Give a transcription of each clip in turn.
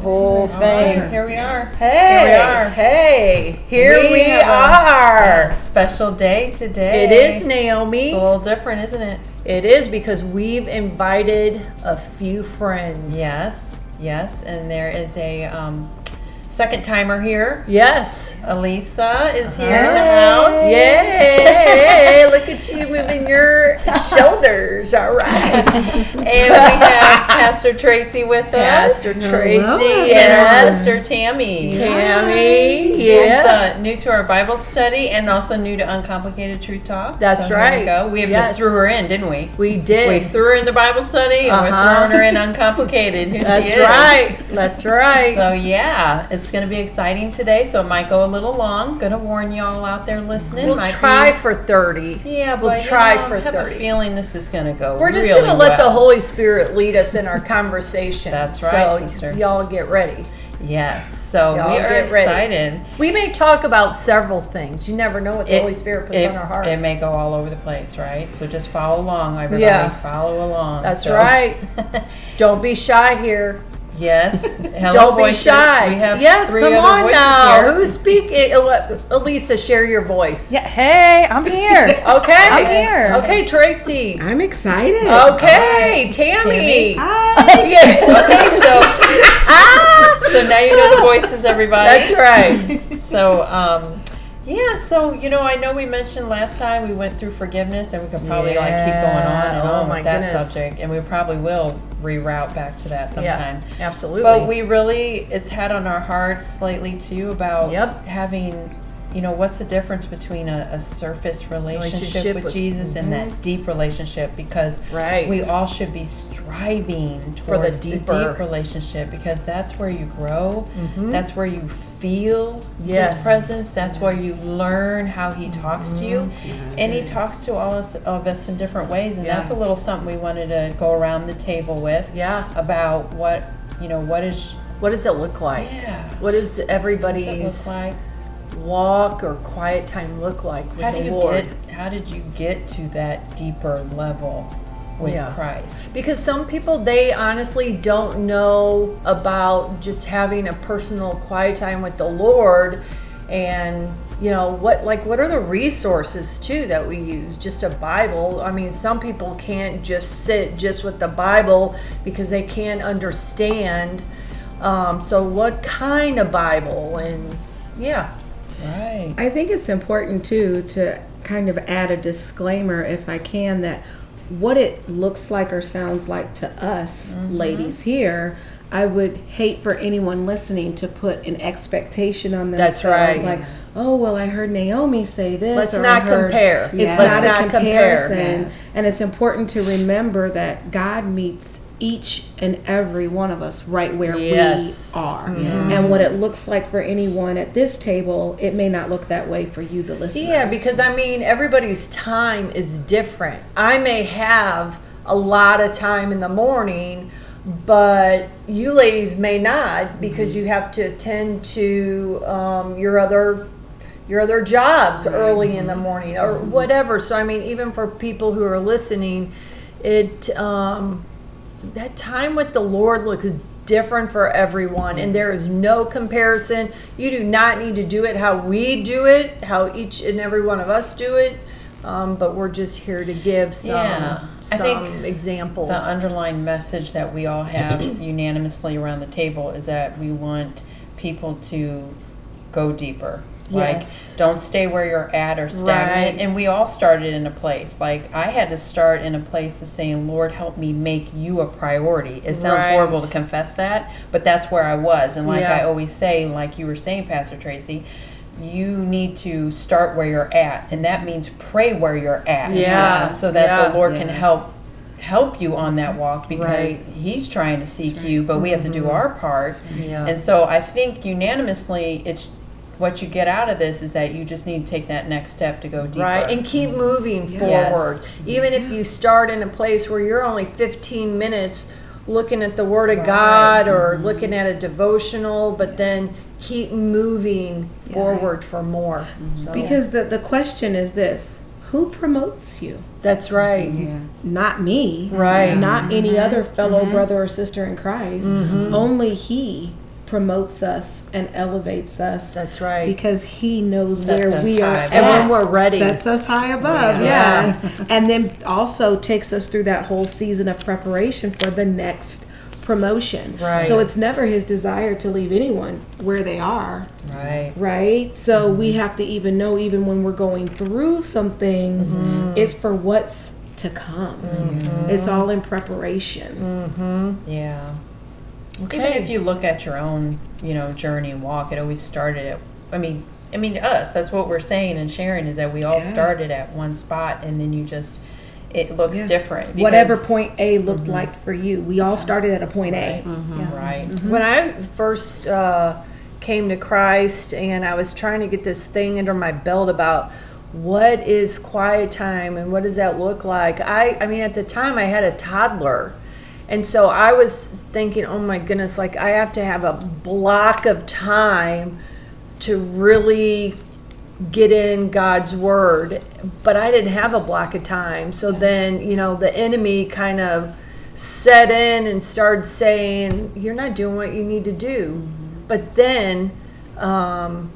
Whole thing. Here we are. Hey, Here we are. hey, here we, have a- are. special day today. It is Naomi. It's Naomi. a little different, isn't it? It is because we've invited a few friends. Yes, yes. And there is a um, second timer here. Yes. Elisa is here in the house. Yay! Look at you moving your shoulders. All right. And we have Pastor Tracy with us. Pastor Tracy. And Yes. Sister Tammy. Tammy. She's Yeah. uh, new to our Bible study and also new to Uncomplicated Truth Talk. That's So here right. We, go. we have Yes. just threw her in, didn't we? We did. We threw her in the Bible study and we're Uh-huh. throwing her in Uncomplicated. Who That's right. That's right. So yeah, it's going to be exciting today. So it might go a little long. Going to warn y'all out there listening. we'll Might try be- for 30. yeah, we'll but, you try know, for I have 30. a feeling this is going to go. We're just really going to let the. Holy Spirit lead us in our conversation. That's right, So sister. y'all get ready. Yes. So Y'all we are get ready. excited. We may talk about several things. You never know what the It- Holy Spirit puts it, on our heart. It may go all over the place, right? So just follow along, everybody. Yeah. Follow along. That's So- right. Don't be shy here. Yes. Hello, Don't be voices. shy. We have yes, three come other on now. here. Who's speaking? Elisa, share your voice. Yeah, hey, I'm here. Okay. I'm here. Okay, Tracy. I'm excited. Okay, Tammy. Hi. Yeah. Okay, so ah, so now you know the voices, everybody. that's right. So, um, yeah, so, you know, I know we mentioned last time we went through forgiveness and we could probably like keep going on and Yeah. on Oh, my with that goodness. subject. And we probably will reroute back to that sometime. Yeah, absolutely. But we really, it's had on our hearts lately too about Yep. having, you know, what's the difference between a, a surface relationship, Relationship with, with- mm-hmm. Jesus and that deep relationship because Right. we all should be striving For the towards the, deeper- deep relationship because that's where you grow, Mhm. that's where you feel Yes. His presence, that's where you learn how He mm-hmm. talks to you. And He talks to all us, of us in different ways, and Yeah. that's a little something we wanted to go around the table with Yeah. about what you know what is What does it look like? Yeah. What does what does everybody's like walk or quiet time look like with how the do you Lord? get how did you get to that deeper level with Yeah. Christ Because some people, they honestly don't know about just having a personal quiet time with the Lord. And, you know, what, like, what are the resources too that we use? Just a Bible. I mean, some people can't just sit just with the Bible because they can't understand. Um, so, what kind of Bible? And, yeah. right I think it's important too to kind of add a disclaimer, if I can, that what it looks like or sounds like to us Mm-hmm. ladies here. I would hate for anyone listening to put an expectation on That's themselves, right. like, "Oh, well, I heard Naomi say this." Let's not heard-" compare. It's not Let's a not compare. comparison, Yes. and it's important to remember that God meets each and every one of us right where Yes. we are, Mm-hmm. and what it looks like for anyone at this table, it may not look that way for you, the listener. Yeah, because I mean, everybody's time is different. I may have a lot of time in the morning, but you ladies may not because you have to attend to um, your other your other jobs early in the morning or whatever. So I mean, even for people who are listening, it um, that time with the Lord looks different for everyone, and there is no comparison. You do not need to do it how we do it, how each and every one of us do it. Um, but we're just here to give some Yeah. I some think examples. the underlying message that we all have unanimously around the table is that we want people to go deeper. Yes. Like, don't stay where you're at or stagnant. Right. And we all started in a place. Like, I had to start in a place of saying, Lord, help me make you a priority. It sounds Right. horrible to confess that, but that's where I was. And like Yeah. I always say, like you were saying, Pastor Tracy, you need to start where you're at. And that means pray where you're at. Yeah. So that Yeah. the Lord can help help you on that walk because Right. he's trying to seek you, but we have to do mm-hmm. our part. Yeah. And so I think unanimously, it's what you get out of this is that you just need to take that next step to go deeper. Right, and keep mm-hmm. moving Yes. forward. Mm-hmm. Even if you start in a place where you're only 15 minutes looking at the Word of God or mm-hmm. looking at a devotional, but then keep moving forward for more. So Because the, the question is this who promotes you? that's right. Not me. Right. Not any other fellow brother or sister in Christ. Only He promotes us and elevates us. That's right. Because He knows Sets where we are at. And when we're ready. Sets us high above, Yeah. yes. and then also takes us through that whole season of preparation for the next promotion. Right. So it's never His desire to leave anyone where they are Right. right? So mm-hmm. we have to even know, even when we're going through some things, mm-hmm. it's for what's to come. Mm-hmm. It's all in preparation. Yeah. Okay. Even if you look at your own, you know, journey and walk, it always started at. I mean, I mean, us. That's what we're saying and sharing is that we all Yeah. started at one spot, and then you just, it looks Yeah. different. Whatever point A looked mm-hmm. like for you, we all started at a point A. Right. Mm-hmm. Mm-hmm. When I first uh, came to Christ and I was trying to get this thing under my belt about what is quiet time and what does that look like, I, I mean, at the time I had a toddler. And so I was thinking, oh my goodness, like I have to have a block of time to really get in God's word, but I didn't have a block of time. So then, you know, the enemy kind of set in and started saying, You're not doing what you need to do. But then, um,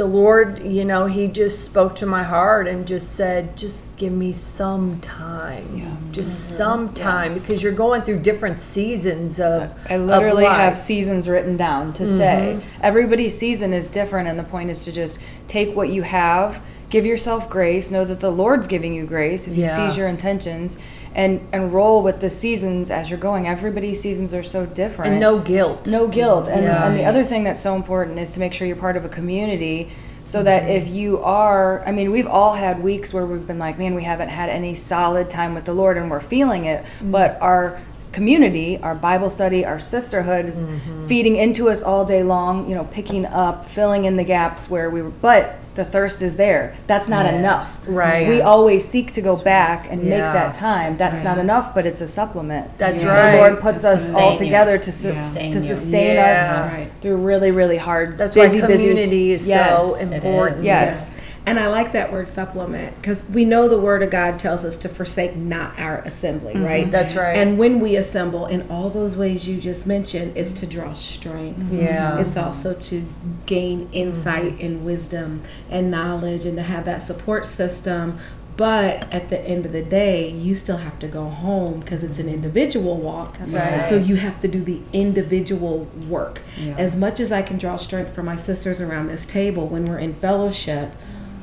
the Lord, you know, He just spoke to my heart and just said, just give me some time. Just mm-hmm. some time because you're going through different seasons of I literally of have seasons written down to mm-hmm. say. Everybody's season is different, and the point is to just take what you have, give yourself grace, know that the Lord's giving you grace if He Yeah. sees your intentions, and and roll with the seasons as you're going. Everybody's seasons are so different. and no guilt. no guilt. And, Yeah. and the other thing that's so important is to make sure you're part of a community so that if you are, I mean, we've all had weeks where we've been like, man, we haven't had any solid time with the Lord and we're feeling it, mm-hmm. but our community, our Bible study, our sisterhood is mm-hmm. feeding into us all day long, you know, picking up, filling in the gaps where we were, but the thirst is there. That's not enough. Right. We always seek to go back and make that time. That's, not enough, but it's a supplement. That's The right. The Lord puts us Sustain all you. together to, sus- Sustain to sustain Yeah. us That's right. through really, really hard. That's busy, why busy- community is Yes. so important. Yes. And I like that word supplement because we know the word of God tells us to forsake not our assembly, mm-hmm. right? That's right. And when we assemble in all those ways you just mentioned, it's to draw strength. Mm-hmm. Yeah. It's also to gain insight mm-hmm. and wisdom and knowledge and to have that support system. But at the end of the day, you still have to go home because it's an individual walk. That's right. So you have to do the individual work. As much as I can draw strength from my sisters around this table when we're in fellowship,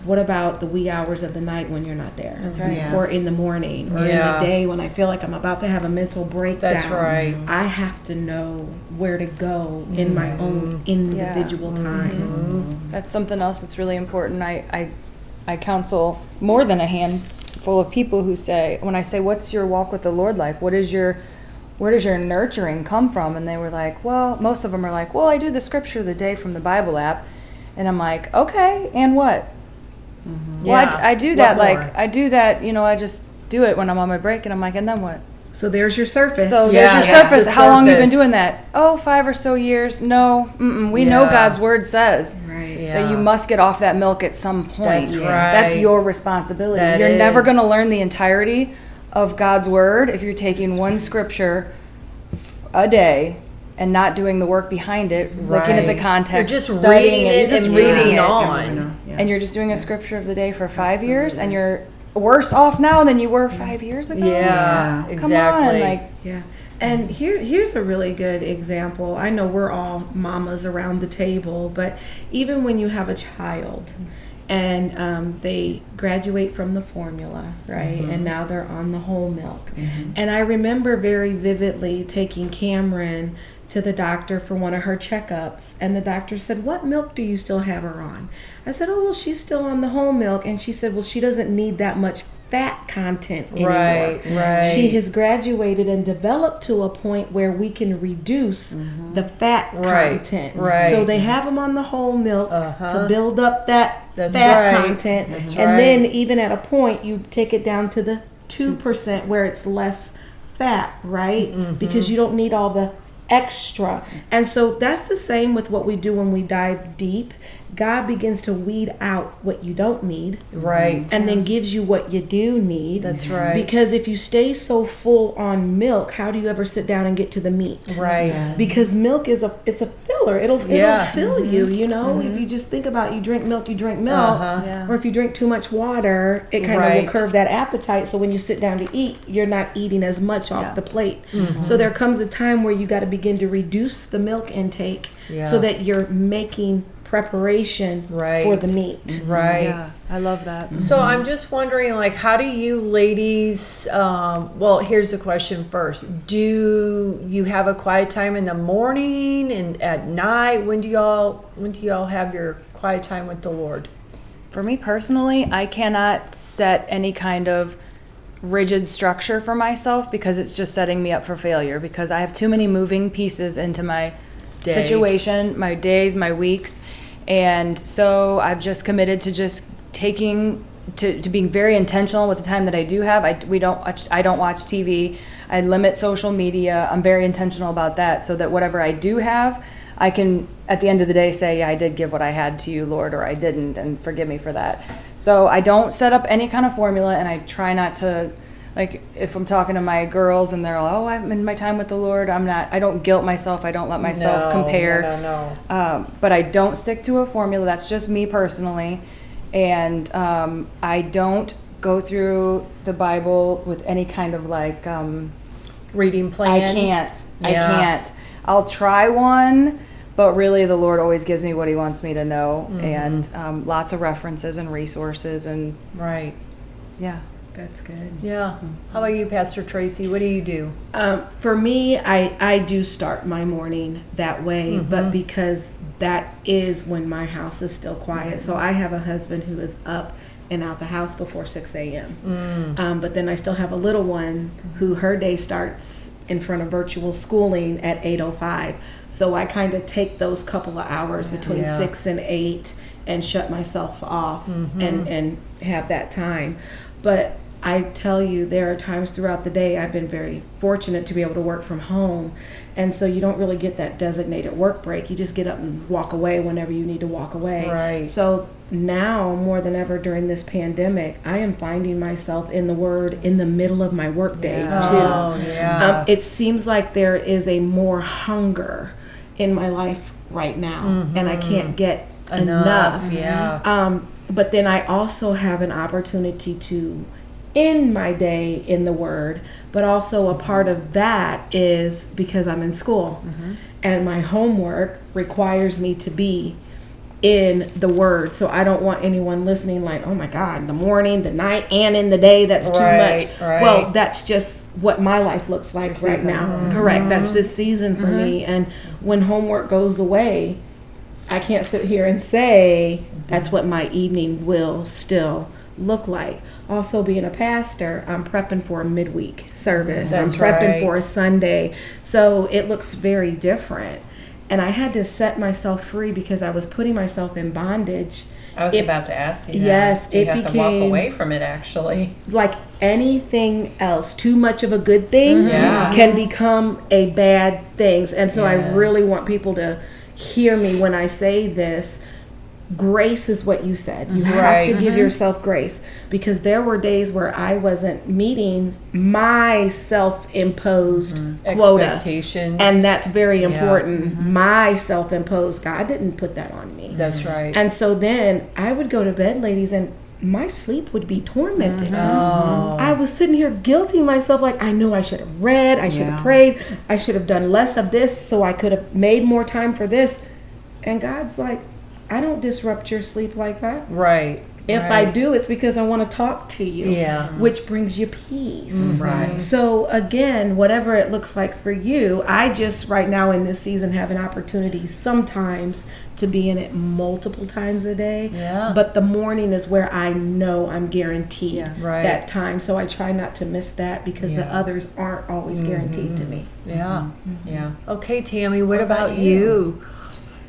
what about the wee hours of the night when you're not there? That's right. Yeah. Or in the morning, or Yeah. in the day when I feel like I'm about to have a mental breakdown. That's right. I have to know where to go in my mm-hmm. own individual mm-hmm. time. That's something else that's really important. I, I, I counsel more than a handful of people who say, when I say, "What's your walk with the Lord like? What is your, where does your nurturing come from?" And they were like, "Well, most of them are like, well, I do the scripture of the day from the Bible app," and I'm like, "Okay, and what?" Mm-hmm. Well, I, Yeah. I do What that. more? Like, I do that. You know, I just do it when I'm on my break, and I'm like, and then what? So there's your surface. So Yeah, there's your that's surface. the How long you been doing that? Oh, five or so years. No, mm-mm. we know God's word says right. Yeah. that you must get off that milk at some point. That's right. That's your responsibility. That You're never going to learn the entirety of God's word if you're taking one scripture a day and not doing the work behind it, looking at the context, You're just studying reading it, it you're just and reading moving it, on. And you're just doing a scripture of the day for five years, and you're worse off now than you were five years ago. Yeah, Come exactly. on, like Yeah. And here here's a really good example. I know we're all mamas around the table, but even when you have a child and um, they graduate from the formula, right? And now they're on the whole milk. And I remember very vividly taking Cameron to the doctor for one of her checkups and the doctor said what milk do you still have her on i said oh well she's still on the whole milk and she said well she doesn't need that much fat content anymore. Right, right. She has graduated and developed to a point where we can reduce the fat Right, content. right. So they have them on the whole milk Uh-huh. to build up that That's fat right. content, That's and right. then even at a point you take it down to the two percent where it's less fat, right? Mm-hmm. Because you don't need all the extra. And so that's the same with what we do when we dive deep. God begins to weed out what you don't need Right. and then gives you what you do need. That's right. Because if you stay so full on milk, how do you ever sit down and get to the meat? Right. Because milk is a it's a filler. It'll it'll Yeah. fill you, you know. If you just think about you drink milk, you drink milk. Uh-huh. Yeah. Or if you drink too much water, it kind of will curve that appetite. So when you sit down to eat, you're not eating as much off Yeah. the plate. Mm-hmm. So there comes a time where you got to begin to reduce the milk intake Yeah. so that you're making preparation Right. for the meat. Right. Yeah, I love that. So I'm just wondering, like, how do you ladies? Um, well, here's the question first: Do you have a quiet time in the morning and at night? When do y'all when do y'all have your quiet time with the Lord? For me personally, I cannot set any kind of rigid structure for myself because it's just setting me up for failure because I have too many moving pieces into my Day. situation, my days, my weeks. And so I've just committed to just taking to, to being very intentional with the time that I do have. I we don't watch I don't watch TV. I limit social media. I'm very intentional about that so that whatever I do have, I can at the end of the day say, yeah, I did give what I had to you, Lord, or I didn't, and forgive me for that. So I don't set up any kind of formula, and I try not to, like, if I'm talking to my girls and they're like, oh, I'm in my time with the Lord, I'm not, I don't guilt myself, I don't let myself No, compare. No, no, no. Um, but I don't stick to a formula. That's just me personally. And um, I don't go through the Bible with any kind of like, um, Reading plan. I can't. I can't. I'll try one, but really the Lord always gives me what He wants me to know. Mm-hmm. And um, lots of references and resources. And Right. yeah. That's good. Yeah. How about you, Pastor Tracy? What do you do? Um, for me, I, I do start my morning that way, Mm-hmm. but because that is when my house is still quiet. Mm-hmm. So I have a husband who is up and out the house before 6 a.m. Mm. Um, but then I still have a little one who her day starts in front of virtual schooling at 8.05. So I kind of take those couple of hours between Yeah. 6 and 8 and shut myself off and, and have that time. But I tell you, there are times throughout the day I've been very fortunate to be able to work from home. And so you don't really get that designated work break. You just get up and walk away whenever you need to walk away. Right. So now, more than ever during this pandemic, I am finding myself in the Word in the middle of my workday Yeah. too. Oh, yeah. Um, it seems like there is a more hunger in my life right now, and I can't get enough. Enough, yeah. Um, but then I also have an opportunity to end my day in the Word, but also a part of that is because I'm in school mm-hmm. and my homework requires me to be in the Word. So I don't want anyone listening like, oh my God, the morning, the night, and in the day, that's too much. right. Well, that's just what my life looks like right season. now. Mm-hmm. Correct. That's mm-hmm. this season for me. And when homework goes away, I can't sit here and say that's what my evening will still look like. Also, being a pastor, I'm prepping for a midweek service. That's I'm prepping right. for a Sunday. So it looks very different. And I had to set myself free because I was putting myself in bondage. I was It- about to ask you. That. Yes, Do you it have to walk away from it actually. Like anything else, too much of a good thing mm-hmm. Yeah. can become a bad thing. And so I really want people to hear me when I say this. Grace is what you said. You have to give mm-hmm. yourself grace because there were days where I wasn't meeting my self imposed mm-hmm. quota. Expectations. And that's very Yeah. important. Mm-hmm. My self imposed. God didn't put that on me. That's right. And so then I would go to bed, ladies, and my sleep would be tormented. oh. I was sitting here guilting myself, like, I know I should have read, I should have Yeah. prayed, I should have done less of this so I could have made more time for this. And God's like, I don't disrupt your sleep like that. Right. If I do, it's because I want to talk to you. Yeah. Which brings you peace. Mm-hmm. Right. So again, whatever it looks like for you, I just right now in this season have an opportunity sometimes to be in it multiple times a day. Yeah. But the morning is where I know I'm guaranteed Yeah. Right. that time. So I try not to miss that because the others aren't always guaranteed to mm-hmm. me. Yeah. Mm-hmm. Yeah. Okay, Tammy, what, about, you?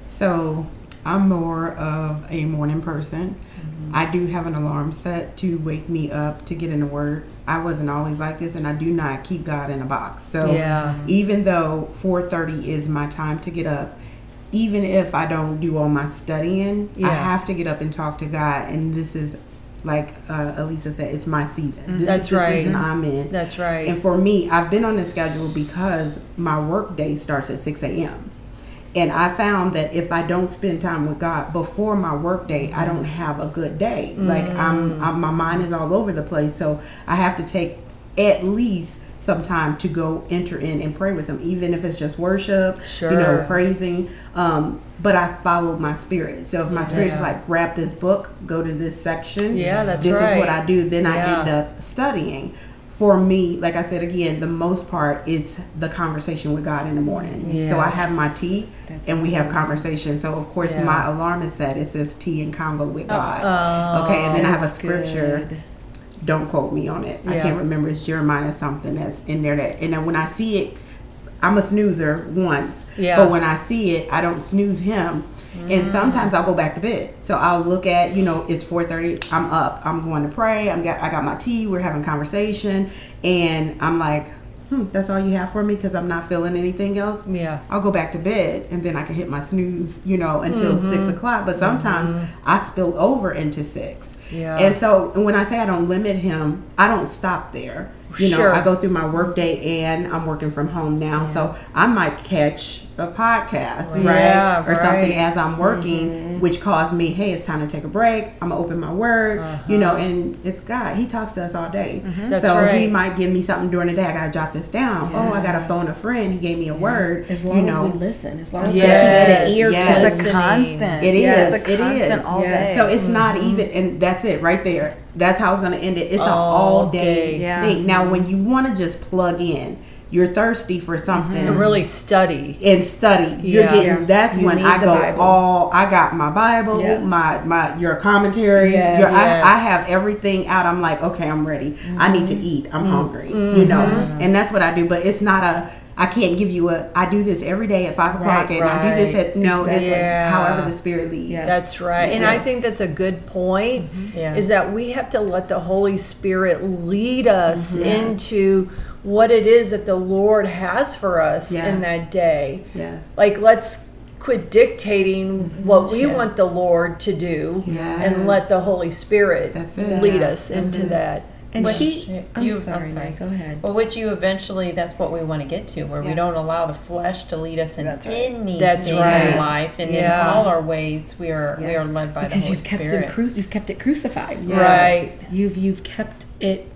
So I'm more of a morning person. I do have an alarm set to wake me up to get in the word. I wasn't always like this and I do not keep God in a box. So Yeah. even though 4:30 is my time to get up, even if I don't do all my studying, I have to get up and talk to God and this is like uh, Elisa said, it's my season. This That's is the right. season I'm in. That's right. And for me, I've been on this schedule because my work day starts at 6 a.m. And I found that if I don't spend time with God before my work day, I don't have a good day. Like I'm, I'm, my mind is all over the place. So I have to take at least some time to go enter in and pray with Him, even if it's just worship, you know, praising. Um, but I follow my spirit. So if my spirit's Yeah. like, grab this book, go to this section. Yeah, that's this is what. I do. Then I end up studying for me, like I said again, the most part it's the conversation with God in the morning. So I have my tea and we have conversation. So of course Yeah. my alarm is set. It says tea and convo with God. Oh, okay, and then I have a scripture. good. Don't quote me on it. I can't remember. It's Jeremiah something that's in there. That and then when I see it, I'm a snoozer once. Yeah. But when I see it, I don't snooze him. And Mm. sometimes I'll go back to bed. So I'll look at, you know, it's 4:30. I'm up. I'm going to pray. I'm got I got my tea. We're having conversation, and I'm like, hmm, that's all you have for me because I'm not feeling anything else. Yeah. I'll go back to bed, and then I can hit my snooze, you know, until Mm-hmm. six o'clock. But sometimes I spill over into six. Yeah. And so when I say I don't limit him, I don't stop there. You know, Sure. I go through my work day and I'm working from home now. So I might catch a podcast, right? Yeah, or something as I'm working, mm-hmm. which caused me, hey, it's time to take a break. I'm gonna open my word, you know, uh-huh. and it's God. He talks to us all day. Mm-hmm. That's so he might give me something during the day. I gotta jot this down. Oh, I gotta phone a friend. He gave me a word. As long you know, as we listen, as long as Yes, we keep the ear yes. to It's a constant. It Yeah, is. It's a constant is. all Yes. day. So it's not mm-hmm. even, and that's it right there. That's how it's going to end it. It's an All all day. day Yeah. thing. Now, mm-hmm. when you want to just plug in, you're thirsty for mm-hmm. something And really study. and study. You're Yeah. getting. That's You when I go Bible. all. I got my Bible, Yeah. my my your commentaries. Yes. Your, Yes. I, I have everything out. I'm like, okay, I'm ready. I need to Mm-hmm. eat. I'm mm-hmm. hungry. You know, and that's what I do. But it's not a. I can't give you a. I do this every day at five o'clock, Right, and I do this at no. Exactly. Yeah. however the spirit leads. Yes. That's right. And I think that's a good point Yeah. is that we have to let the Holy Spirit lead us mm-hmm. into what it is that the Lord has for us in that day. Yes. Like let's quit dictating mm-hmm. what we want the Lord to do and let the Holy Spirit lead Yeah. us into that. And Which she, you- I'm you- sorry, I'm sorry. Go ahead. But which you eventually, that's what we want to get to, where we don't allow the flesh to lead us in That's right. anything That's right. in life, and Yeah. in all our ways, we are we are led by because the Holy you've kept Spirit. it cru- you've kept it crucified. Right. You've you've kept it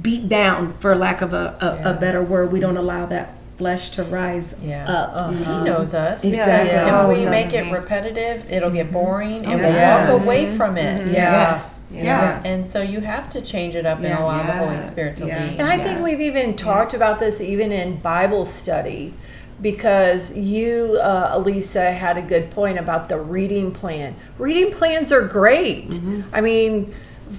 beat down, for lack of a, a, Yeah. a better word. We don't allow that flesh to rise Yeah. up. Uh-huh. He knows us. Exactly. Because Yeah. if we Oh, make it repetitive, it'll get mm-hmm. boring, and Oh, we yes. walk away from it. Mm-hmm. Yeah. Yes. Yeah. Yes. And so you have to change it up and Yeah. allow the Holy Spirit to Yeah. lead. And I think we've even talked about this even in Bible study because you, uh, Elisa, had a good point about the reading plan. Reading plans are great. Mm-hmm. I mean,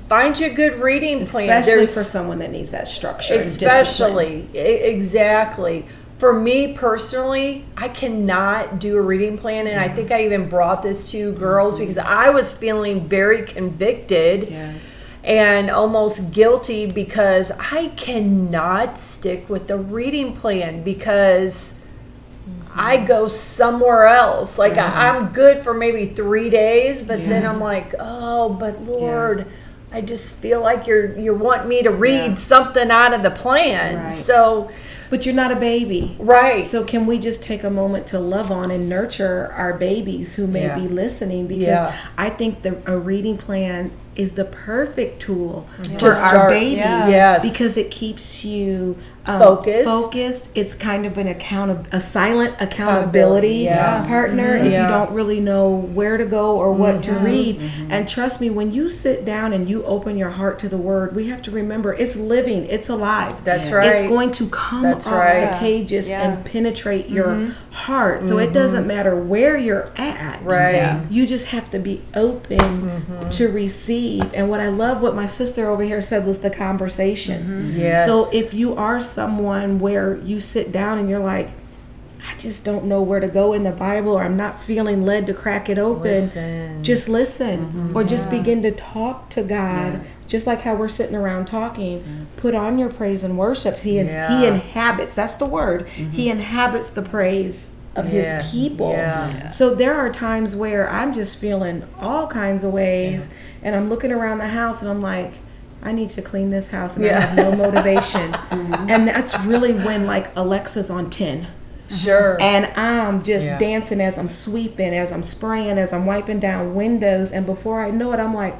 find you a good reading plan. Especially There's- for someone that needs that structure. especially exactly for me personally i cannot do a reading plan and i mm-hmm. think i even brought this to girls because mm-hmm. i was feeling very convicted Yes. and almost guilty because i cannot stick with the reading plan because I mm-hmm. go somewhere else. Like I, I'm good for maybe three days, but then I'm like, oh, but Lord, I just feel like you're you're wanting me to read Yeah. something out of the plan. Right. So But you're not a baby. right. So can we just take a moment to love on and nurture our babies who may Yeah. be listening? Because Yeah. I think the a reading plan is the perfect tool To for our babies. Yeah. Yes. Because it keeps you um, Focused. focused. It's kind of an account a silent accountability yeah. partner if Yeah. you don't really know where to go or what to Mm-hmm. read. And trust me, when you sit down and you open your heart to the Word, we have to remember it's living, it's alive. That's It's right. It's going to come That's off right. the pages Yeah. and penetrate your heart. So it doesn't mm-hmm. matter where you're at. Right. Yeah. You just have to be open mm-hmm. to receive. And what I love, what my sister over here said, was the conversation. Mm-hmm. Yes. So if you are someone where you sit down and you're like, I just don't know where to go in the Bible, or I'm not feeling led to crack it open. Listen. Just listen, mm-hmm. or just begin to talk to God, just like how we're sitting around talking. Put on your praise and worship. He He inhabits. That's the word. He mm-hmm. inhabits the praise of Yeah. His people. Yeah. So there are times where I'm just feeling all kinds of ways, and I'm looking around the house and I'm like. I need to clean this house and I have no motivation. Mm-hmm. And that's really when like Alexa's on 10 Sure. and I'm just Yeah. dancing as I'm sweeping, as I'm spraying, as I'm wiping down windows. And before I know it, I'm like,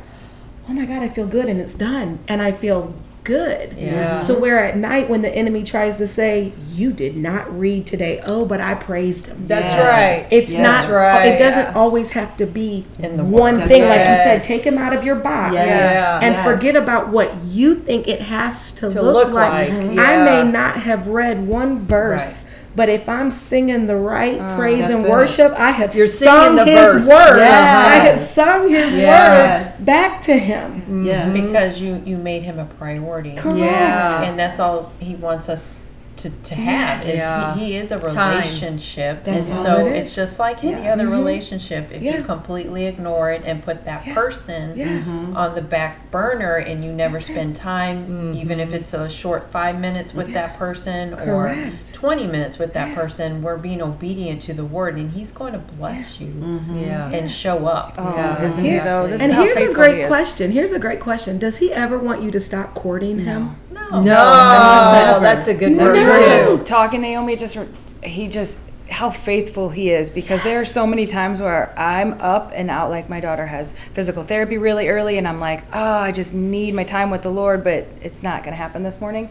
oh my God, I feel good and it's done. And I feel good. Yeah. So, where at night, when the enemy tries to say, you did not read today, oh, but I praised him. That's Yes. right. It's Yes. not, That's right. it doesn't always have to be In the one Word. thing. Like you said, take him out of your box Yes. Yeah. and forget about what you think it has to, To look, look like. like, I yeah. may not have read one verse, but if I'm singing the right mm, praise That's and it. worship, I have You're sung singing the His verse. word. Yes. I have sung His Yes. word back to Him. Yes. because you you made him a priority. Correct. Yeah. and that's all he wants us to, to have is Yeah. he, he is a relationship. That's and so it is. it's just like any other mm-hmm. relationship. If Yeah. you completely ignore it and put that person Yeah. on the back burner and you never spend time even if it's a short five minutes with that person or 20 minutes with that person we're being obedient to the word and he's going to bless you Yeah. and show up. Oh, Yeah. Here's- though? And here's a great he question. Here's a great question. Does He ever want you to stop courting Him? No No, Never. Oh, that's a good Never. word. Never. too. just talking Naomi just he just how faithful he is because there are so many times where I'm up and out like my daughter has physical therapy really early and I'm like oh I just need my time with the Lord but it's not gonna happen this morning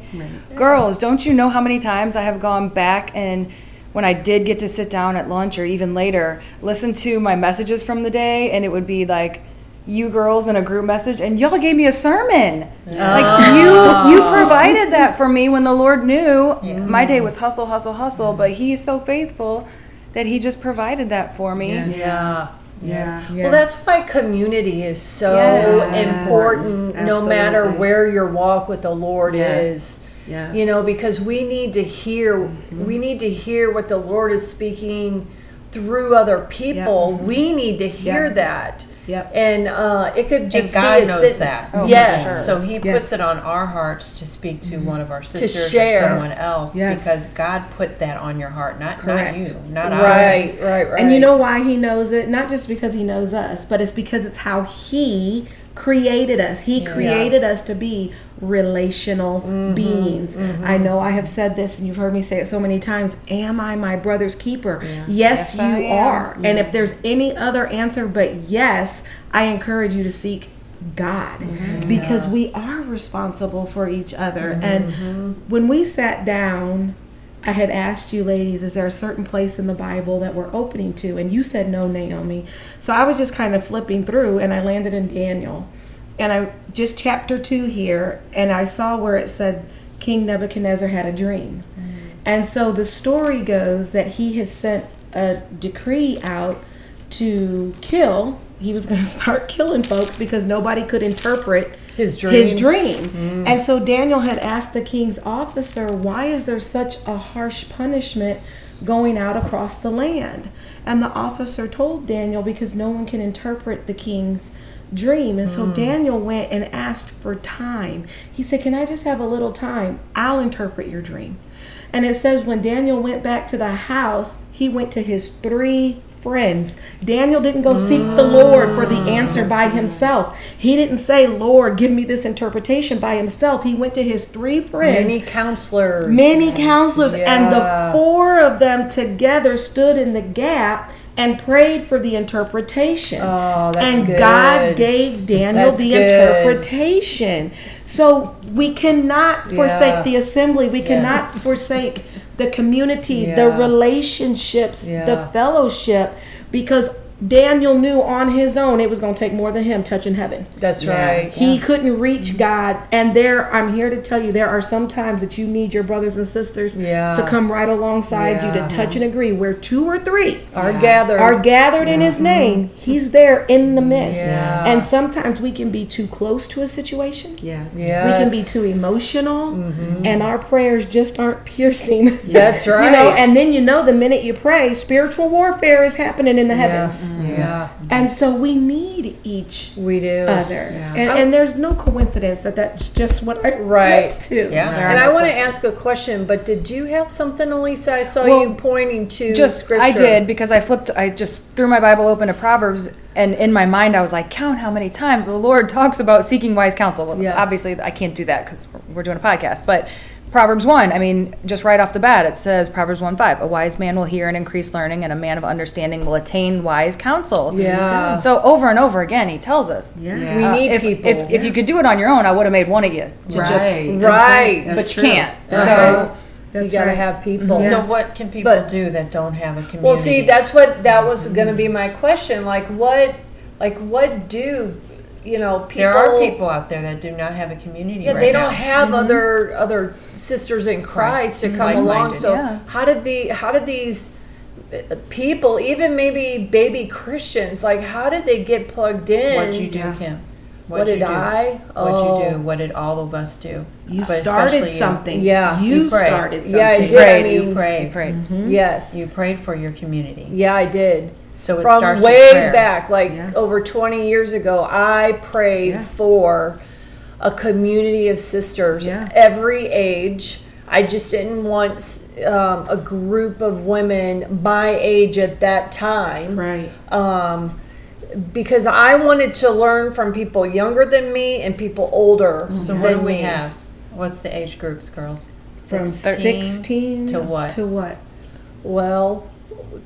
girls don't you know how many times I have gone back and when I did get to sit down at lunch or even later listen to my messages from the day and it would be like you girls in a group message and y'all gave me a sermon like you oh. you provided that for me when the lord knew my day was hustle hustle hustle but he is so faithful that he just provided that for me Yes. Yeah. Yeah. Well, that's why community is so Yes. important, no matter where your walk with the Lord Yes. is. Yes. You know, because we need to hear, we need to hear what the Lord is speaking through other people. We need to hear Yep. that. Yep. And uh, it could just and God be a knows sentence. that. Oh, for yes. sure. So he Yes. puts it on our hearts to speak to one of our sisters share. or someone else Yes. because God put that on your heart, not Correct. not you, not I. Right, right, right. And you know why he knows it? Not just because he knows us, but it's because it's how he created us. He created us to be relational mm-hmm, beings. Mm-hmm. I know I have said this and you've heard me say it so many times. Am I my brother's keeper? Yes, Yes, you are. And if there's any other answer but yes, I encourage you to seek God mm-hmm. because we are responsible for each other. And when we sat down, I had asked you ladies, is there a certain place in the Bible that we're opening to? And you said no, Naomi. So I was just kind of flipping through and I landed in Daniel. And I just chapter two here, and I saw where it said King Nebuchadnezzar had a dream. Mm. And so the story goes that he has sent a decree out to kill. He was going to start killing folks because nobody could interpret His His dream. Mm. And so Daniel had asked the king's officer, "Why is there such a harsh punishment going out across the land?" And the officer told Daniel because no one can interpret the king's dream. And so mm. Daniel went and asked for time. He said, "Can I just have a little time? I'll interpret your dream." And it says when Daniel went back to the house, he went to his three friends. Daniel didn't go seek the Lord for the mm. answer by himself. He didn't say, Lord, give me this interpretation by himself. He went to his three friends. Many counselors. Many counselors, and the four of them together stood in the gap and prayed for the interpretation. Oh, that's and good. God gave Daniel That's the good. interpretation. So we cannot Yeah. forsake the assembly. We Yes. cannot forsake the community, Yeah. the relationships, Yeah. the fellowship, because Daniel knew on his own it was going to take more than him touching heaven. That's Yeah. right. He couldn't reach God. And there, I'm here to tell you, there are some times that you need your brothers and sisters Yeah. to come right alongside you to touch and agree. Where two or three Are gathered. are gathered in His mm-hmm. name, He's there in the midst. Yeah. And sometimes we can be too close to a situation. Yes. Yes. We can be too emotional, mm-hmm. and our prayers just aren't piercing. That's right. You know, right. and then you know the minute you pray, spiritual warfare is happening in the heavens. Yeah. yeah. And so we need each We do. other. And, and there's no coincidence that that's just what I Right. flipped to. Yeah. There And are I want to ask a question, but did you have something, Elisa? I saw Well, you pointing to just scripture. I did because I flipped. I just threw my Bible open to Proverbs, and in my mind I was like, count how many times the Lord talks about seeking wise counsel. Well, Yeah. obviously I can't do that because we're doing a podcast, but. Proverbs 1, I mean, just right off the bat, it says Proverbs 1 5, a wise man will hear and increase learning, and a man of understanding will attain wise counsel. Yeah. So over and over again, he tells us. Yeah. Yeah. We Uh, need if, people. If, if you could do it on your own, I would have made one of you to Right. just, Right. That's but you can't. That's so right. That's you got to right. have people. Yeah. So what can people But- do that don't have a community? Well, see, that's what that was going to be my question. Like, what, like, what do you know? People, there are people out there that do not have a community. Yeah, right they don't have other other sisters in Christ to come Like-minded. along. So Yeah. how did the how did these uh, people, even maybe baby Christians, like how did they get plugged in? What you do, Yeah. Kym? What you did do? I? What Oh. you do? What did all of us do? You But started especially you. something. Yeah. You, You started something. Yeah, I did. Prayed. I mean, You pray. you prayed. yes, You prayed for your community. yeah, I did. So it From starts way with prayer. back, like Yeah. over 20 years ago, I prayed Yeah. for a community of sisters, Yeah. every age. I just didn't want um, a group of women my age at that time. Right. Um, because I wanted to learn from people younger than me and people older So than what do we me. have? What's the age groups, girls? From 16 16 to what? To what? Well,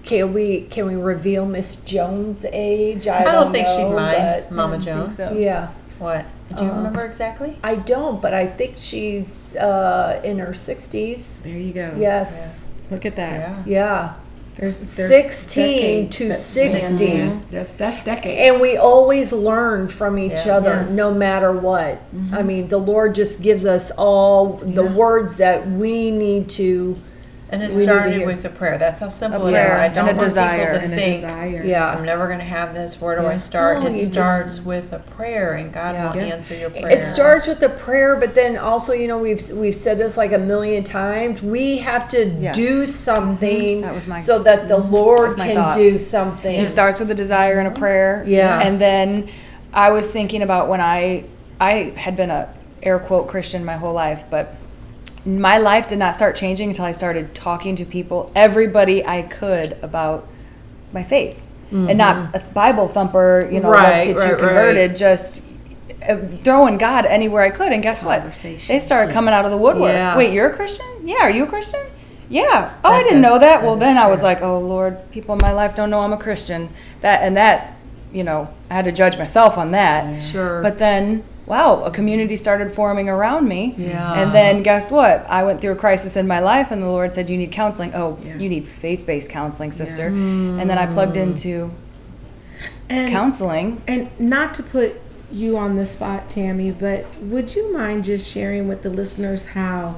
can we can we reveal Miss Jones' age? I, I don't think know, she'd mind, Mama Jones. So. Yeah. What? Do you Uh, remember exactly? I don't, but I think she's uh, in her 60s. There you go. Yes. Look at that. Yeah. Yeah. There's, 16 to that span 60. That's that's decades. And we always learn from each Yeah. other, Yes. no matter what. I mean, the Lord just gives us all the Yeah. words that we need to. And it We need to started hear. with a prayer. That's how simple A it is. prayer I don't a want desire. people to and a think desire. Yeah. I'm never going to have this. Where do Yeah. I start? Oh, no, it you just- starts with a prayer, and God Yeah. will Yeah. answer your prayer. It starts with the prayer, but then also, you know, we've we've said this like a million times. We have to Yes. do something mhm. That was my- so that the Lord That's my can thought. do something. It starts with a desire and a prayer. Yeah. And then I was thinking about when I I had been a air quote Christian my whole life, but my life did not start changing until I started talking to people, everybody I could about my faith. And not a Bible thumper, you know, Right, let's get right, you right. converted, just uh, throwing God anywhere I could. And guess what? They started coming out of the woodwork. Yeah. Wait, you're a Christian? Yeah, are you a Christian? Yeah. Oh, I didn't know that. that Well, then I was like, oh Lord, people in my life don't know I'm a Christian. That and that, you know, I had to judge myself on that. Sure. But then, wow, a community started forming around me. Yeah. And then guess what? I went through a crisis in my life, and the Lord said, "You need counseling. Oh, Yeah. you need faith-based counseling, sister." And then I plugged mm. into and, counseling. and not to put you on the spot, Tammy, but would you mind just sharing with the listeners how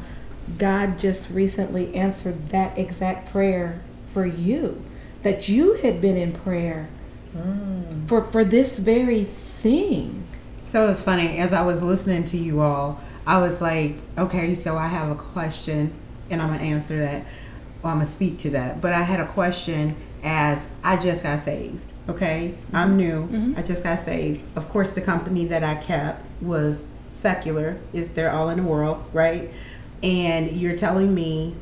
God just recently answered that exact prayer for you? That you had been in prayer mm. for for this very thing. So it's funny, as I was listening to you all, I was like, okay, so I have a question and I'm going to answer that or I'm going to speak to that. But I had a question as I just got saved, okay? I'm new. Mm-hmm. I just got saved. Of course, the company that I kept was secular, is they're all in the world, right? And you're telling me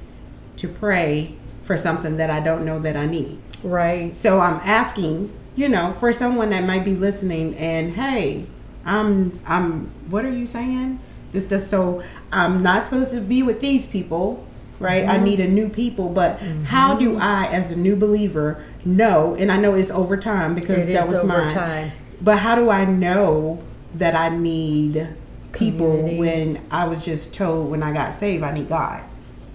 to pray for something that I don't know that I need. right. So I'm asking, you know, for someone that might be listening and hey, I'm I'm what are you saying? This just so I'm not supposed to be with these people, right? I mm-hmm. need a new people, but mm-hmm. how do I as a new believer know, and I know it's over time because It that is was over mine. time. But how do I know that I need people Community. when I was just told when I got saved I need God?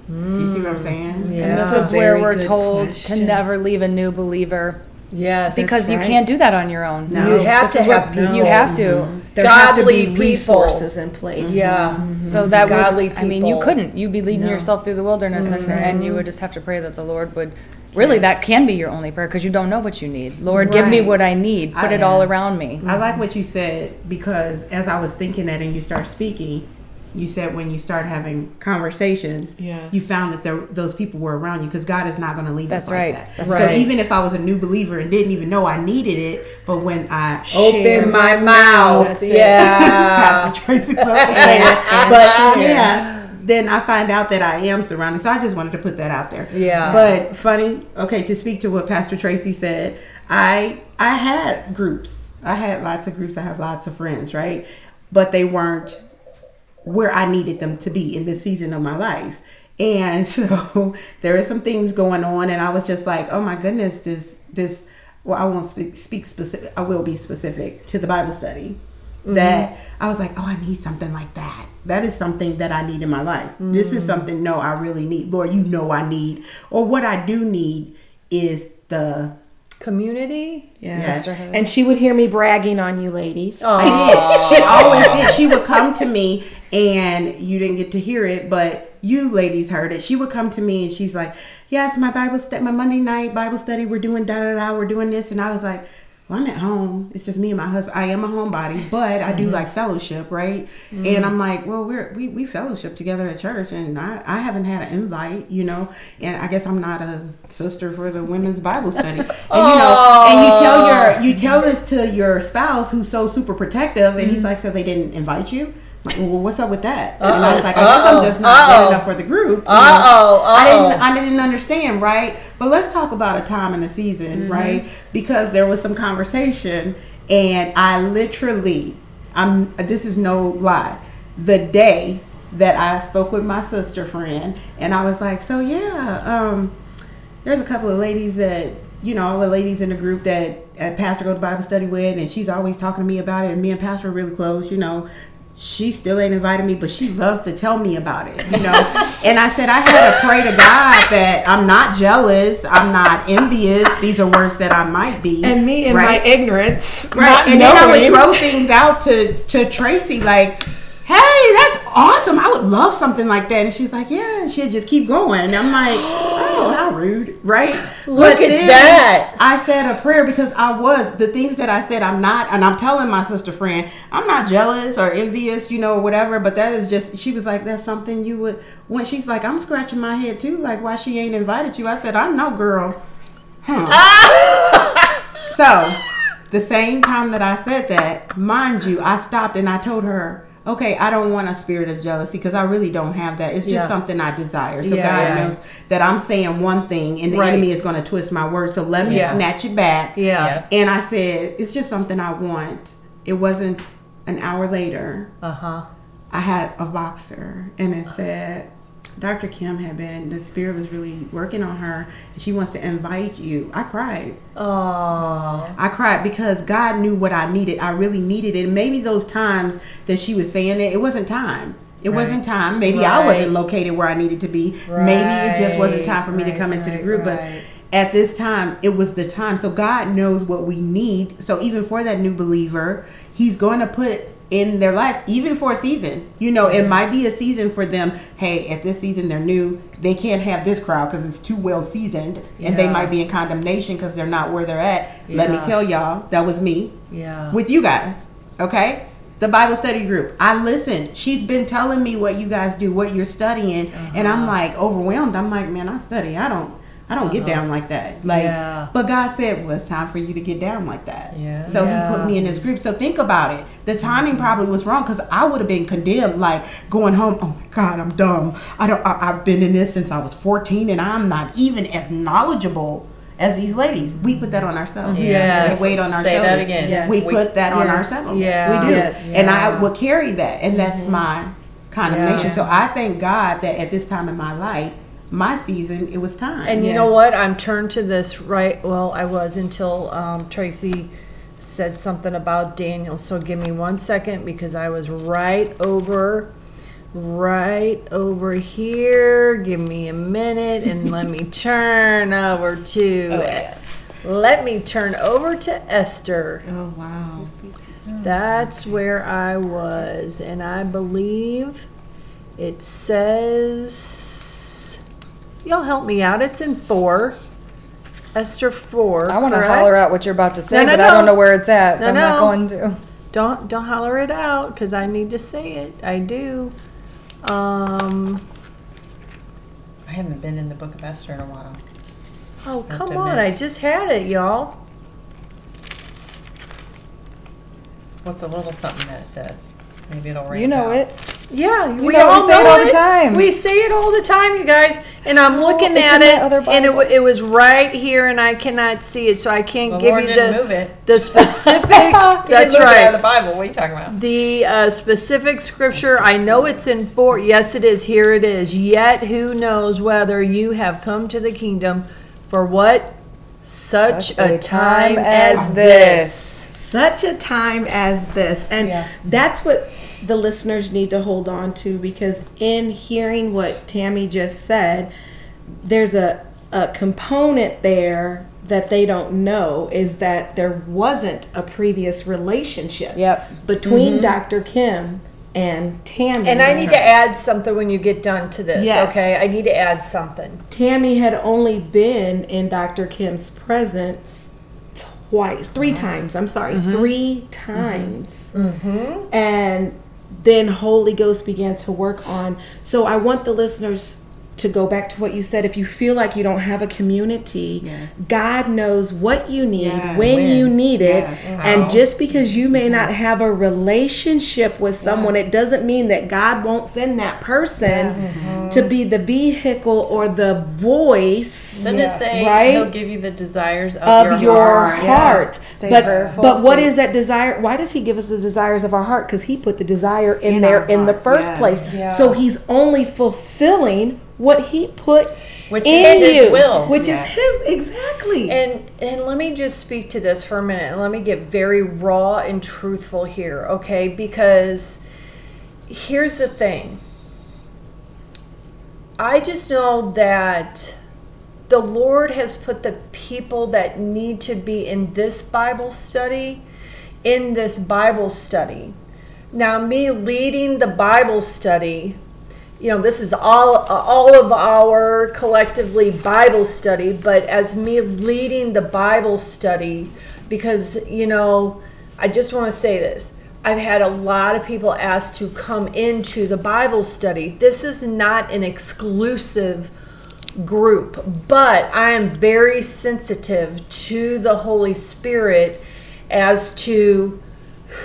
You see what I'm mm. saying? Yeah. And this is a where very we're told question. to never leave a new believer Yes. because you can't do that on your own. No. You have This to have people. you have to. Mm-hmm. There have to Godly be people. resources in place. Yeah. Mm-hmm. So that Godly would, I mean, you couldn't. You'd be leading No. yourself through the wilderness, and, mm-hmm. and you would just have to pray that the Lord would. Really, that can be your only prayer because you don't know what you need. Lord, give me what I need. Put I- it all around me. I like what you said because as I was thinking that and you start speaking, you said when you start having conversations, Yes. you found that there, those people were around you because God is not going to leave That's us like that. That's so right. even if I was a new believer and didn't even know I needed it, but when I Open my mouth. That's it. Yeah. Pastor Tracy loves to say it, but yeah, then I find out that I am surrounded. So I just wanted to put that out there. Yeah. But funny, okay, to speak to what Pastor Tracy said, I I had groups. I had lots of groups. I have lots of friends, right? But they weren't where I needed them to be in this season of my life. And so there are some things going on and I was just like, "Oh my goodness, this this well, I won't speak, speak specific. I will be specific to the Bible study. Mm-hmm. That I was like, oh, I need something like that. That is something that I need in my life. This is mm. something. No, I really need. Lord, you know I need. Or what I do need is the. Community. Yes. And she would hear me bragging on you ladies. I did. She always did. She would come to me, and you didn't get to hear it, but you ladies heard it. She would come to me, and she's like, "Yes, my Bible study, my Monday night Bible study. We're doing da da da. We're doing this," and I was like. Well, I'm at home. It's just me and my husband. I am a homebody, but I do mm-hmm. like fellowship, right? Mm-hmm. And I'm like, well, we're we, we fellowship together at church, and I, I haven't had an invite, you know. And I guess I'm not a sister for the women's Bible study. And you know, and you tell your you tell this to your spouse who's so super protective, and he's mm-hmm. like, so they didn't invite you. Well, what's up with that? And I was like, I guess I'm just not Uh-oh. good enough for the group. Uh-oh, I didn't. I didn't understand, right? But let's talk about a time and a season, right? Because there was some conversation, and I literally, I'm. This is no lie. The day that I spoke with my sister friend, and I was like, so yeah, um, there's a couple of ladies that you know all the ladies in the group that uh, pastor go to bible study with and she's always talking to me about it and me and pastor are really close you know she still ain't invited me but she loves to tell me about it you know and i said i had to pray to god that i'm not jealous i'm not envious these are words that i might be And me and right? my ignorance. Right. And then I would throw things out to, to Tracy like, hey, that's awesome. I would love something like that. And she's like, yeah. And she'd just keep going. And I'm like, oh, how rude. Right? Look at that. I said a prayer because I was, the things that I said, I'm not, and I'm telling my sister friend, I'm not jealous or envious, you know, or whatever. But that is just, she was like, that's something you would, when she's like, I'm scratching my head too. Like, why she ain't invited you? I said, I know, girl. Huh. So, the same time that I said that, mind you, I stopped and I told her, okay, I don't want a spirit of jealousy because I really don't have that. It's just Yeah. something I desire. So Yeah, God yeah. knows that I'm saying one thing and the Right. enemy is going to twist my words. So let me Yeah. snatch it back. Yeah. And I said, it's just something I want. It wasn't an hour later. Uh huh. I had a Voxer and it said, Dr. Kym had been, the spirit was really working on her and she wants to invite you. I cried. Oh. I cried because God knew what I needed. I really needed it. And maybe those times that she was saying it, it wasn't time. It wasn't time. Maybe I wasn't located where I needed to be. Maybe it just wasn't time for me to come into the group. right. But at this time, it was the time. So God knows what we need. So even for that new believer, He's going to put in their life, even for a season. You know, it might be a season for them. Hey, at this season, they're new. They can't have this crowd because it's too well seasoned, and they might be in condemnation because they're not where they're at. Let me tell y'all, that was me Yeah. with you guys. Okay, the Bible study group. I listen. She's been telling me what you guys do, what you're studying, and I'm Uh-huh. like overwhelmed. I'm like, man, I study. I don't. I don't get uh-huh. down like that. Like, Yeah. but God said, well, it's time for you to get down like that. Yeah. So Yeah. He put me in this group. So think about it. The timing mm-hmm. probably was wrong because I would have been condemned, like going home. Oh my God, I'm dumb. I don't. I, I've been in this since I was 14, and I'm not even as knowledgeable as these ladies. We put that on ourselves. Yeah. We weight on our Say that again. Yes. We We- put that on ourselves. Yeah. We do. Yes. And Yeah. I would carry that. And that's mm-hmm. my condemnation. Yeah. So I thank God that at this time in my life, my season, it was time. And you know Yes. what? I'm turned to this right. Well, I was until um, Tracy said something about Daniel. So give me one second because I was right over, right over here. Give me a minute and let me turn over to. Let me turn over to Esther. Oh wow. That's where I was, and I believe it says. Y'all help me out. It's in four. Esther four. I want to correct? holler out what you're about to say, No, no, but I don't no. know where it's at, so No, I'm not no. going to. Don't don't holler it out because I need to say it. I do. Um. I haven't been in the book of Esther in a while. Oh Have come to on! admit. I just had it, y'all. What's a little something that it says? Maybe it'll ring You know a it. Yeah, we know, we all say it know all the time. We say it all the time, you guys. And I'm looking it's at it, and it, it was right here, and I cannot see it, so I can't The give Lord you the move the specific. He didn't that's move it out of the. Bible. What are you talking about? The uh, specific scripture. I know it's in four. Yes, it is. Here it is. Yet who knows whether you have come to the kingdom for what such, a, time, as this. Such a time as this. And Yeah. that's what the listeners need to hold on to because in hearing what Tammy just said, there's a, a component there that they don't know is that there wasn't a previous relationship Yep. between mm-hmm. Dr. Kym and Tammy. And I need to add something when you get done to this. Yes. Okay, I need to add something. Tammy had only been in Dr. Kym's presence twice, three mm-hmm. times. I'm sorry, mm-hmm. three times. And then Holy Ghost began to work on. So I want the listeners to go back to what you said. If you feel like you don't have a community, Yes. God knows what you need, Yeah, when, when. you need it. Yes. And just because you may not have a relationship with someone, it doesn't mean that God won't send that person mm-hmm. to be the vehicle or the voice Doesn't it say Right? he'll give you the desires of, of your, heart? heart. Stay but prayerful, but what stay- is that desire? Why does he give us the desires of our heart? Because he put the desire in, In there in the first yeah. place. Yeah. So he's only fulfilling what he put Which in you, will. which Yeah. is his exactly. And and let me just speak to this for a minute and let me get very raw and truthful here, okay? Because here's the thing. I just know that the Lord has put the people that need to be in this Bible study in this Bible study. Now, me leading the Bible study, you know, this is all all of our collectively Bible study, but as me leading the Bible study, because you know, I just want to say this. I've had a lot of people ask to come into the Bible study. This is not an exclusive group, but I am very sensitive to the Holy Spirit as to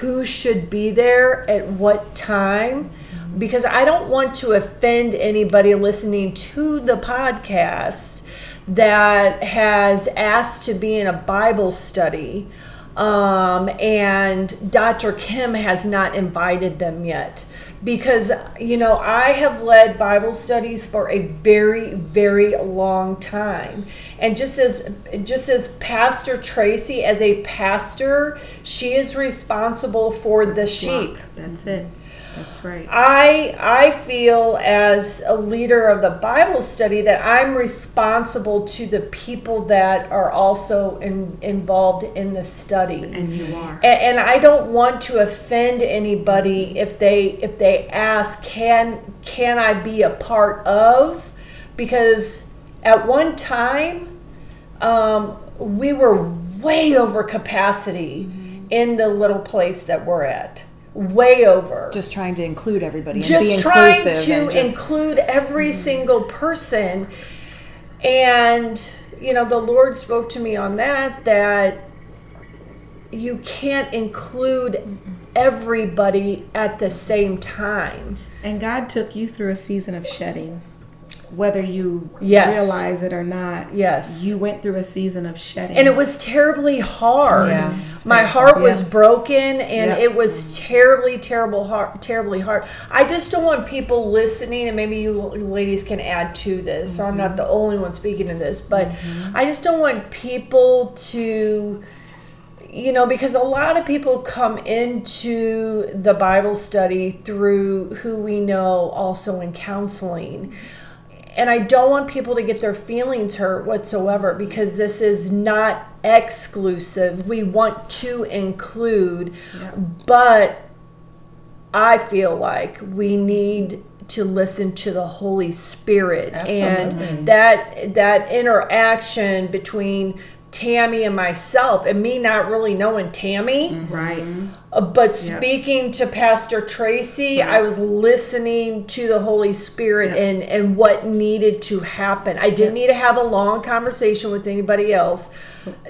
who should be there at what time because I don't want to offend anybody listening to the podcast that has asked to be in a Bible study um, and Dr. Kym has not invited them yet because you know I have led Bible studies for a very very long time and just as just as Pastor Tracy as a pastor she is responsible for the sheep That's it. That's right. I I feel as a leader of the Bible study that I'm responsible to the people that are also in, involved in the study. And you are. A- and I don't want to offend anybody if they if they ask can can I be a part of because at one time um, we were way over capacity in the little place that we're at way over. Just trying to include everybody and just be trying to and just include every mm. single person. And you know the lord spoke to me on that that you can't include everybody at the same time. And God took you through a season of shedding. Whether you Yes. realize it or not. Yes. You went through a season of shedding. and it was terribly hard. Yeah. My heart was Yeah. broken, and Yeah. it was terribly, terrible, hard, terribly hard. I just don't want people listening, and maybe you ladies can add to this, so I'm not mm-hmm. the only one speaking to this, but mm-hmm. I just don't want people to you know, because a lot of people come into the Bible study through who we know also in counseling. And I don't want people to get their feelings hurt whatsoever because this is not exclusive. We want to include, but I feel like we need to listen to the Holy Spirit Absolutely. and that that interaction between Tammy and myself and me not really knowing Tammy right. uh, Uh, but speaking to Pastor Tracy, I uh-huh. was listening to the Holy Spirit Yeah. and and what needed to happen. I didn't need to have a long conversation with anybody else.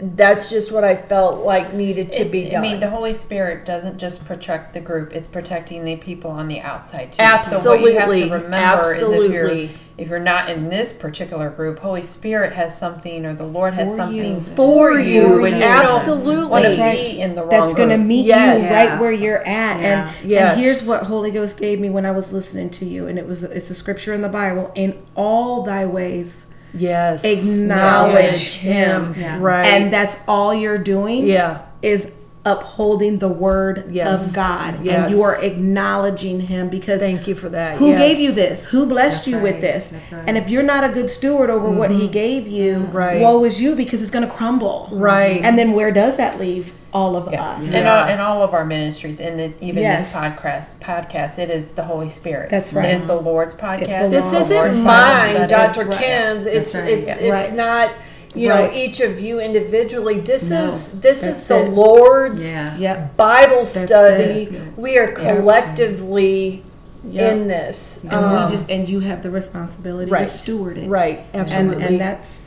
That's just what I felt like needed to It- be done. I mean, the Holy Spirit doesn't just protect the group; it's protecting the people on the outside too. So what you have Absolutely. to remember is if Absolutely. you're if you're not in this particular group, Holy Spirit has something, or the Lord has For something you. For you, and you absolutely. want to That's right. be in the wrong That's going to meet Yes. you Yeah. right where you're at. Yeah. And, Yes. and here's what Holy Ghost gave me when I was listening to you. And it was it's a scripture in the Bible. In all thy ways. yes, Acknowledge him, him. right? And that's all you're doing yeah, is upholding the word Yes. of God. Yes. And you are acknowledging him because thank you for that. who yes. gave you this? Who blessed That's you with this? That's right. And if you're not a good steward over what he gave you, Mm-hmm. Right. woe is you because it's going to crumble. Right. And then where does that leave all of us? And, Yeah. all, and all of our ministries, and the, even Yes. this podcast, podcast, it is the Holy Spirit. That's right. It is the Lord's podcast. This isn't Lord's mine, Bible study. Dr. right. Kym's. It's right. it's Yeah. it's Right. not you know Right. each of you individually. This No, is this is the it. Lord's Yeah. Yep. Bible study. it. We are collectively Yep. in this. And Um, we just and you have the responsibility right. to steward it. right, And absolutely. and that's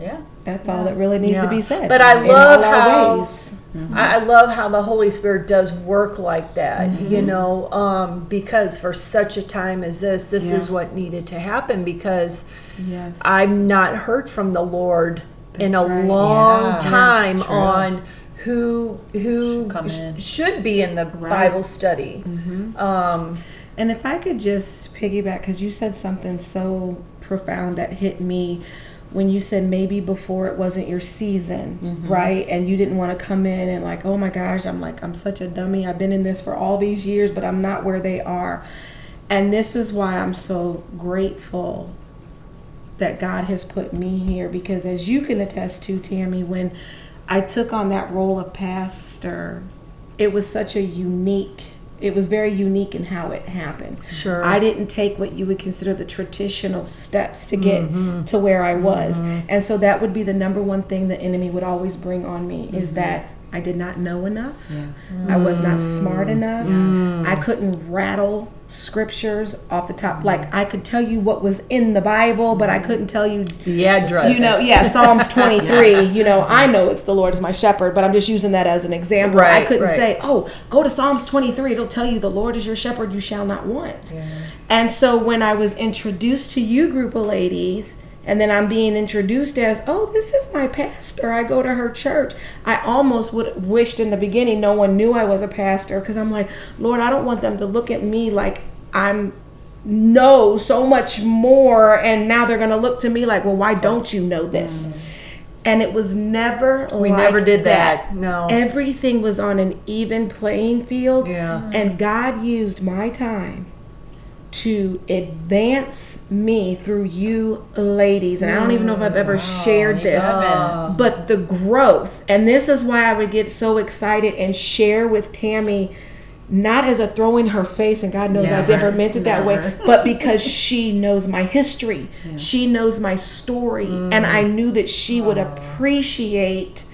Yeah. that's all that really needs Yeah. to be said. But I love how ways. I, I love how the Holy Spirit does work like that, Mm-hmm. you know, um, because for such a time as this, this is what needed to happen because Yes. I've not heard from the Lord in a right. long Yeah. time True. on who who Should sh- should be in the Right. Mm-hmm. Bible study. Um, And if I could just piggyback, because you said something so profound that hit me when you said maybe before it wasn't your season, mm-hmm. right? And you didn't want to come in and, like, oh my gosh, I'm like, I'm such a dummy. I've been in this for all these years, but I'm not where they are. And this is why I'm so grateful that God has put me here because as you can attest to Tammy when I took on that role of pastor it was such a unique it was very unique in how it happened. Sure. I didn't take what you would consider the traditional steps to get mm-hmm. to where I was. Mm-hmm. And so that would be the number one thing the enemy would always bring on me is mm-hmm. that I did not know enough. I was not smart mm. enough. I couldn't rattle scriptures off the top. Like I could tell you what was in the Bible, but I couldn't tell you the address. you know, yeah, Psalms 23, you know, I know it's the Lord is my shepherd, but I'm just using that as an example. Right, I couldn't right. say, oh, go to Psalms 23, it'll tell you the Lord is your shepherd, you shall not want. And so when I was introduced to you, group of ladies, and then I'm being introduced as, oh, this is my pastor. I go to her church. I almost would wished in the beginning no one knew I was a pastor because I'm like, Lord, I don't want them to look at me like I'm know so much more and now they're going to look to me like well why don't you know this mm. and it was never We like never did that. No. everything was on an even playing field Yeah. and god used my time to advance me through you ladies. And i don't even know if i've ever shared this haven't. but the growth. And this is why i would get so excited and share with tammy not as a throw in her face and god knows i Never. never meant it that way but because she knows my history. She knows my story. And i knew that she would appreciate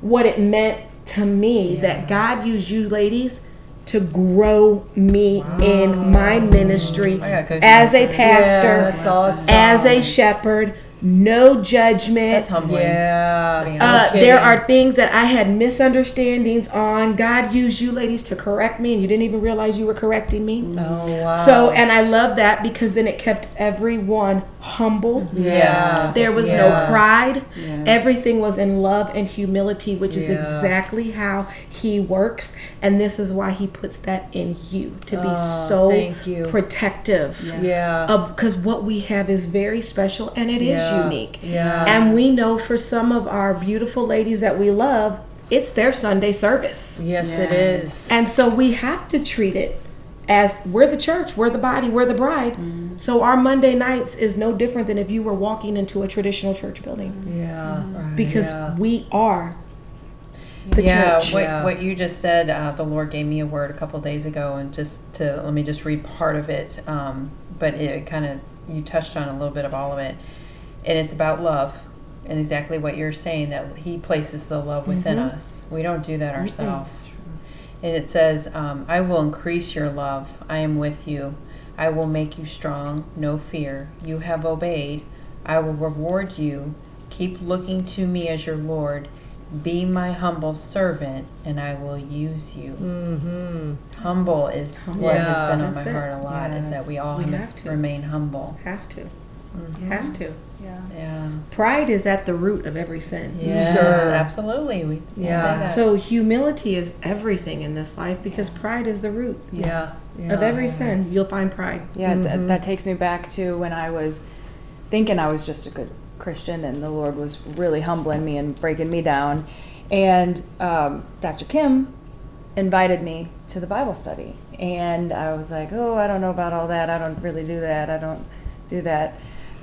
what it meant to me that god used you ladies to grow me in my ministry I gotta go as a pastor Yeah, awesome. as a shepherd no judgment. That's humbling. Yeah. Being Uh, there are things that I had misunderstandings on. God used you ladies to correct me, and you didn't even realize you were correcting me. Oh wow. So, and I love that because then it kept everyone humble. yeah. There was Yeah. no pride. Everything was in love and humility, which is Yeah. exactly how he works. And this is why he puts that in you to be Oh, so thank you. protective Yeah. because what we have is very special and it is Yeah. Unique. Yeah. And we know for some of our beautiful ladies that we love, it's their Sunday service. Yes, it is. And so we have to treat it as we're the church, we're the body, we're the bride. Mm-hmm. So our Monday nights is no different than if you were walking into a traditional church building Yeah. because Yeah. we are the yeah, church. What, Yeah. what you just said, uh, the Lord gave me a word a couple days ago, and just to let me just read part of it. Um, but it kind of you touched on a little bit of all of it, and it's about love, and exactly what you're saying that He places the love within Mm-hmm. us. We don't do that ourselves. And it says, um, "I will increase your love. I am with you. I will make you strong. No fear. You have obeyed. I will reward you. Keep looking to me as your Lord." Be my humble servant, and I will use you. Mm-hmm. Humble is what Yeah. has been on my it. heart a lot. Is that we all We have must to. remain humble. have to. Mm-hmm. Have to. Yeah. Yeah. Pride is at the root of every sin. Yes, Sure. absolutely. We Yeah. say that. So humility is everything in this life because pride is the root Yeah. yeah. of every sin. You'll find pride. Yeah, Mm-hmm. that takes me back to when I was thinking I was just a good Christian and the Lord was really humbling me and breaking me down. And um, Dr. Kym invited me to the Bible study. And I was like, oh, I don't know about all that. I don't really do that. I don't do that.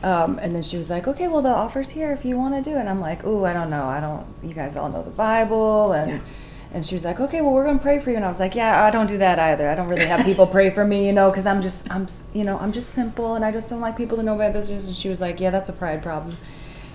Um, and then she was like, okay, well, the offer's here if you want to do it. And I'm like, oh, I don't know. I don't, you guys all know the Bible. And, and she was like, okay, well, we're going to pray for you. And I was like, yeah, I don't do that either. I don't really have people pray for me, you know, because I'm just, I'm, you know, I'm just simple and I just don't like people to know my business. And she was like, yeah, that's a pride problem.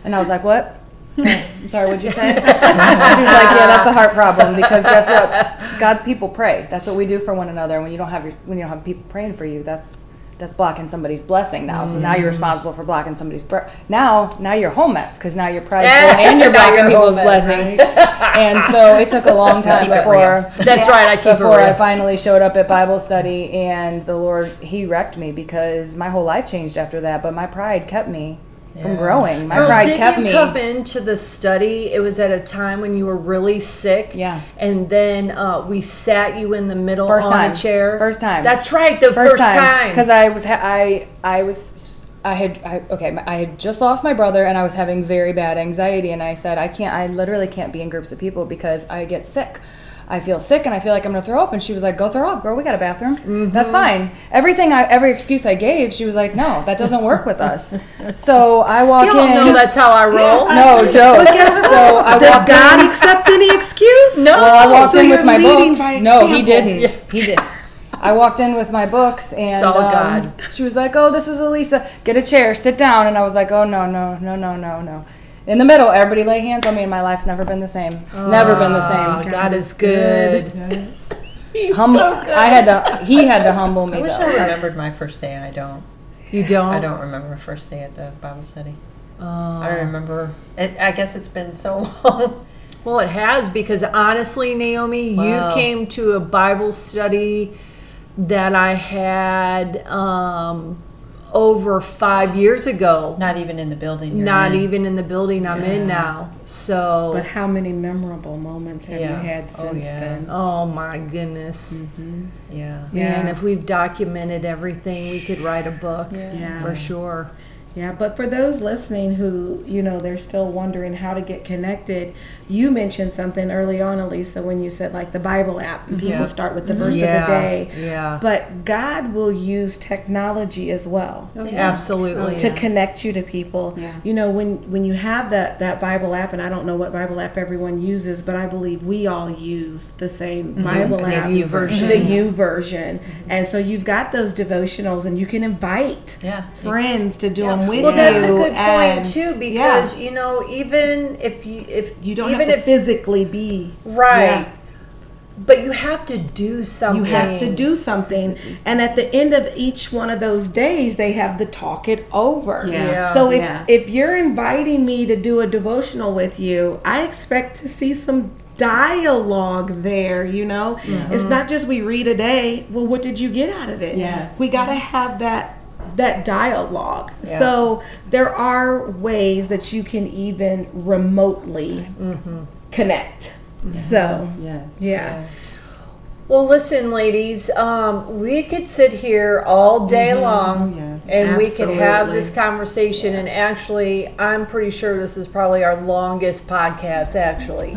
And I was like, what? Sorry, I'm sorry, what'd you say? she was like, yeah, that's a heart problem because guess what? God's people pray. That's what we do for one another. And when you don't have your, when you don't have people praying for you, that's that's blocking somebody's blessing now. So now you're mm-hmm. responsible for blocking somebody's bre- now now you're home mess because now you're prideful and you're blocking you're people's blessings. and so it took a long time before That's right. I keep before I finally showed up at Bible study and the Lord he wrecked me because my whole life changed after that. But my pride kept me from growing. My Girl, pride didn't kept you me. come into the study? It was at a time when you were really sick. Yeah. And then uh, we sat you in the middle First on time. a chair. First time. That's right. The first, time. because I was ha- I I was I had I, okay I had just lost my brother and I was having very bad anxiety and I said I can't I literally can't be in groups of people because I get sick. I feel sick and I feel like I'm gonna throw up and she was like go throw up girl we got a bathroom Mm-hmm. that's fine everything I every excuse I gave she was like no that doesn't work with us so I walk in you don't in know that's how I roll. no joke so I Does God in, accept any excuse? No. well, I walked So in with my books. No, he didn't. He did. I walked in with my books, and um, God. she was like, "Oh, this is Elisa. Get a chair, sit down." And I was like, "Oh no, no, no, no, no, no." In the middle, everybody lay hands on me, and my life's never been the same. never been the Oh, same. God is good. Humble. I had to. He had to humble me. I wish though. I remembered my first day, and I don't. You don't? I don't remember first day at the Bible study. Oh. I don't remember. It, I guess it's been so long. Well, it has because honestly, Naomi, Wow. you came to a Bible study that I had um, over five years ago. Not even in the building. you're Not in. even in the building I'm in now. So, But how many memorable moments have Yeah. you had Oh, since yeah. then? oh my goodness. Mm-hmm. Yeah. Man, Yeah. And if we've documented everything, we could write a book Yeah. for sure. Yeah, but for those listening who, you know, they're still wondering how to get connected, you mentioned something early on, Elisa, when you said like the Bible app and people Yeah. start with the verse Yeah, of the day. yeah. But God will use technology as well. Oh, Absolutely. to connect you to people. Yeah. You know, when when you have that that Bible app, and I don't know what Bible app everyone uses, but I believe we all use the same mm-hmm. Bible The app, YouVersion. the YouVersion, and so you've got those devotionals, and you can invite Yeah. friends to do them with well, you. that's a good point and- too yeah. because you know even if you if you don't even have to if physically be right Yeah. but you have to do something. You have to do something. And at the end of each one of those days, they have the talk it over. Yeah. Yeah. So if, Yeah. if you're inviting me to do a devotional with you, I expect to see some dialogue there, you know? It's mm-hmm. not just we read a day, well what did you get out of it? Yes. We got to have that that dialogue. So there are ways that you can even remotely connect. So, Yes. yeah. Well, listen, ladies, um, we could sit here all day long Oh, yes. and we could have this conversation. And actually, I'm pretty sure this is probably our longest podcast, actually.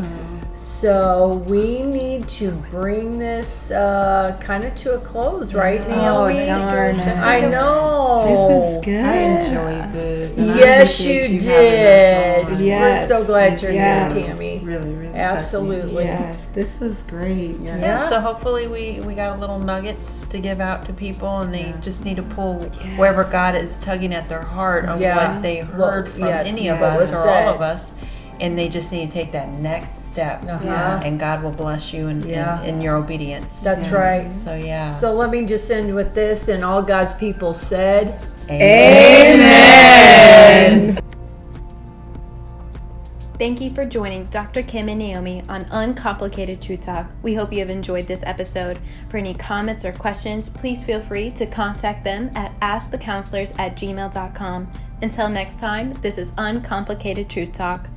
So we need to bring this uh, kind of to a close, right, Oh, Naomi? darn it. I know. This is good. I enjoyed this. Yes, appreciate you did. Yes. We're so glad you're Yes. here, Tammy. Really, really. Absolutely. Yes, this was great. Yeah. Yeah. So hopefully we we got a little nuggets to give out to people, and they just need to pull wherever God is tugging at their heart of Yeah. what they What- heard from yes, any of us or said. all of us, and they just need to take that next step, Uh-huh. and God will bless you in, Yeah. in, in your obedience. That's right. So yeah. So let me just end with this, and all God's people said. Amen. Thank you for joining Dr. Kym and Naomi on Uncomplicated Truth Talk. We hope you have enjoyed this episode. For any comments or questions, please feel free to contact them at askthecounselors at gmail.com. Until next time, this is Uncomplicated Truth Talk.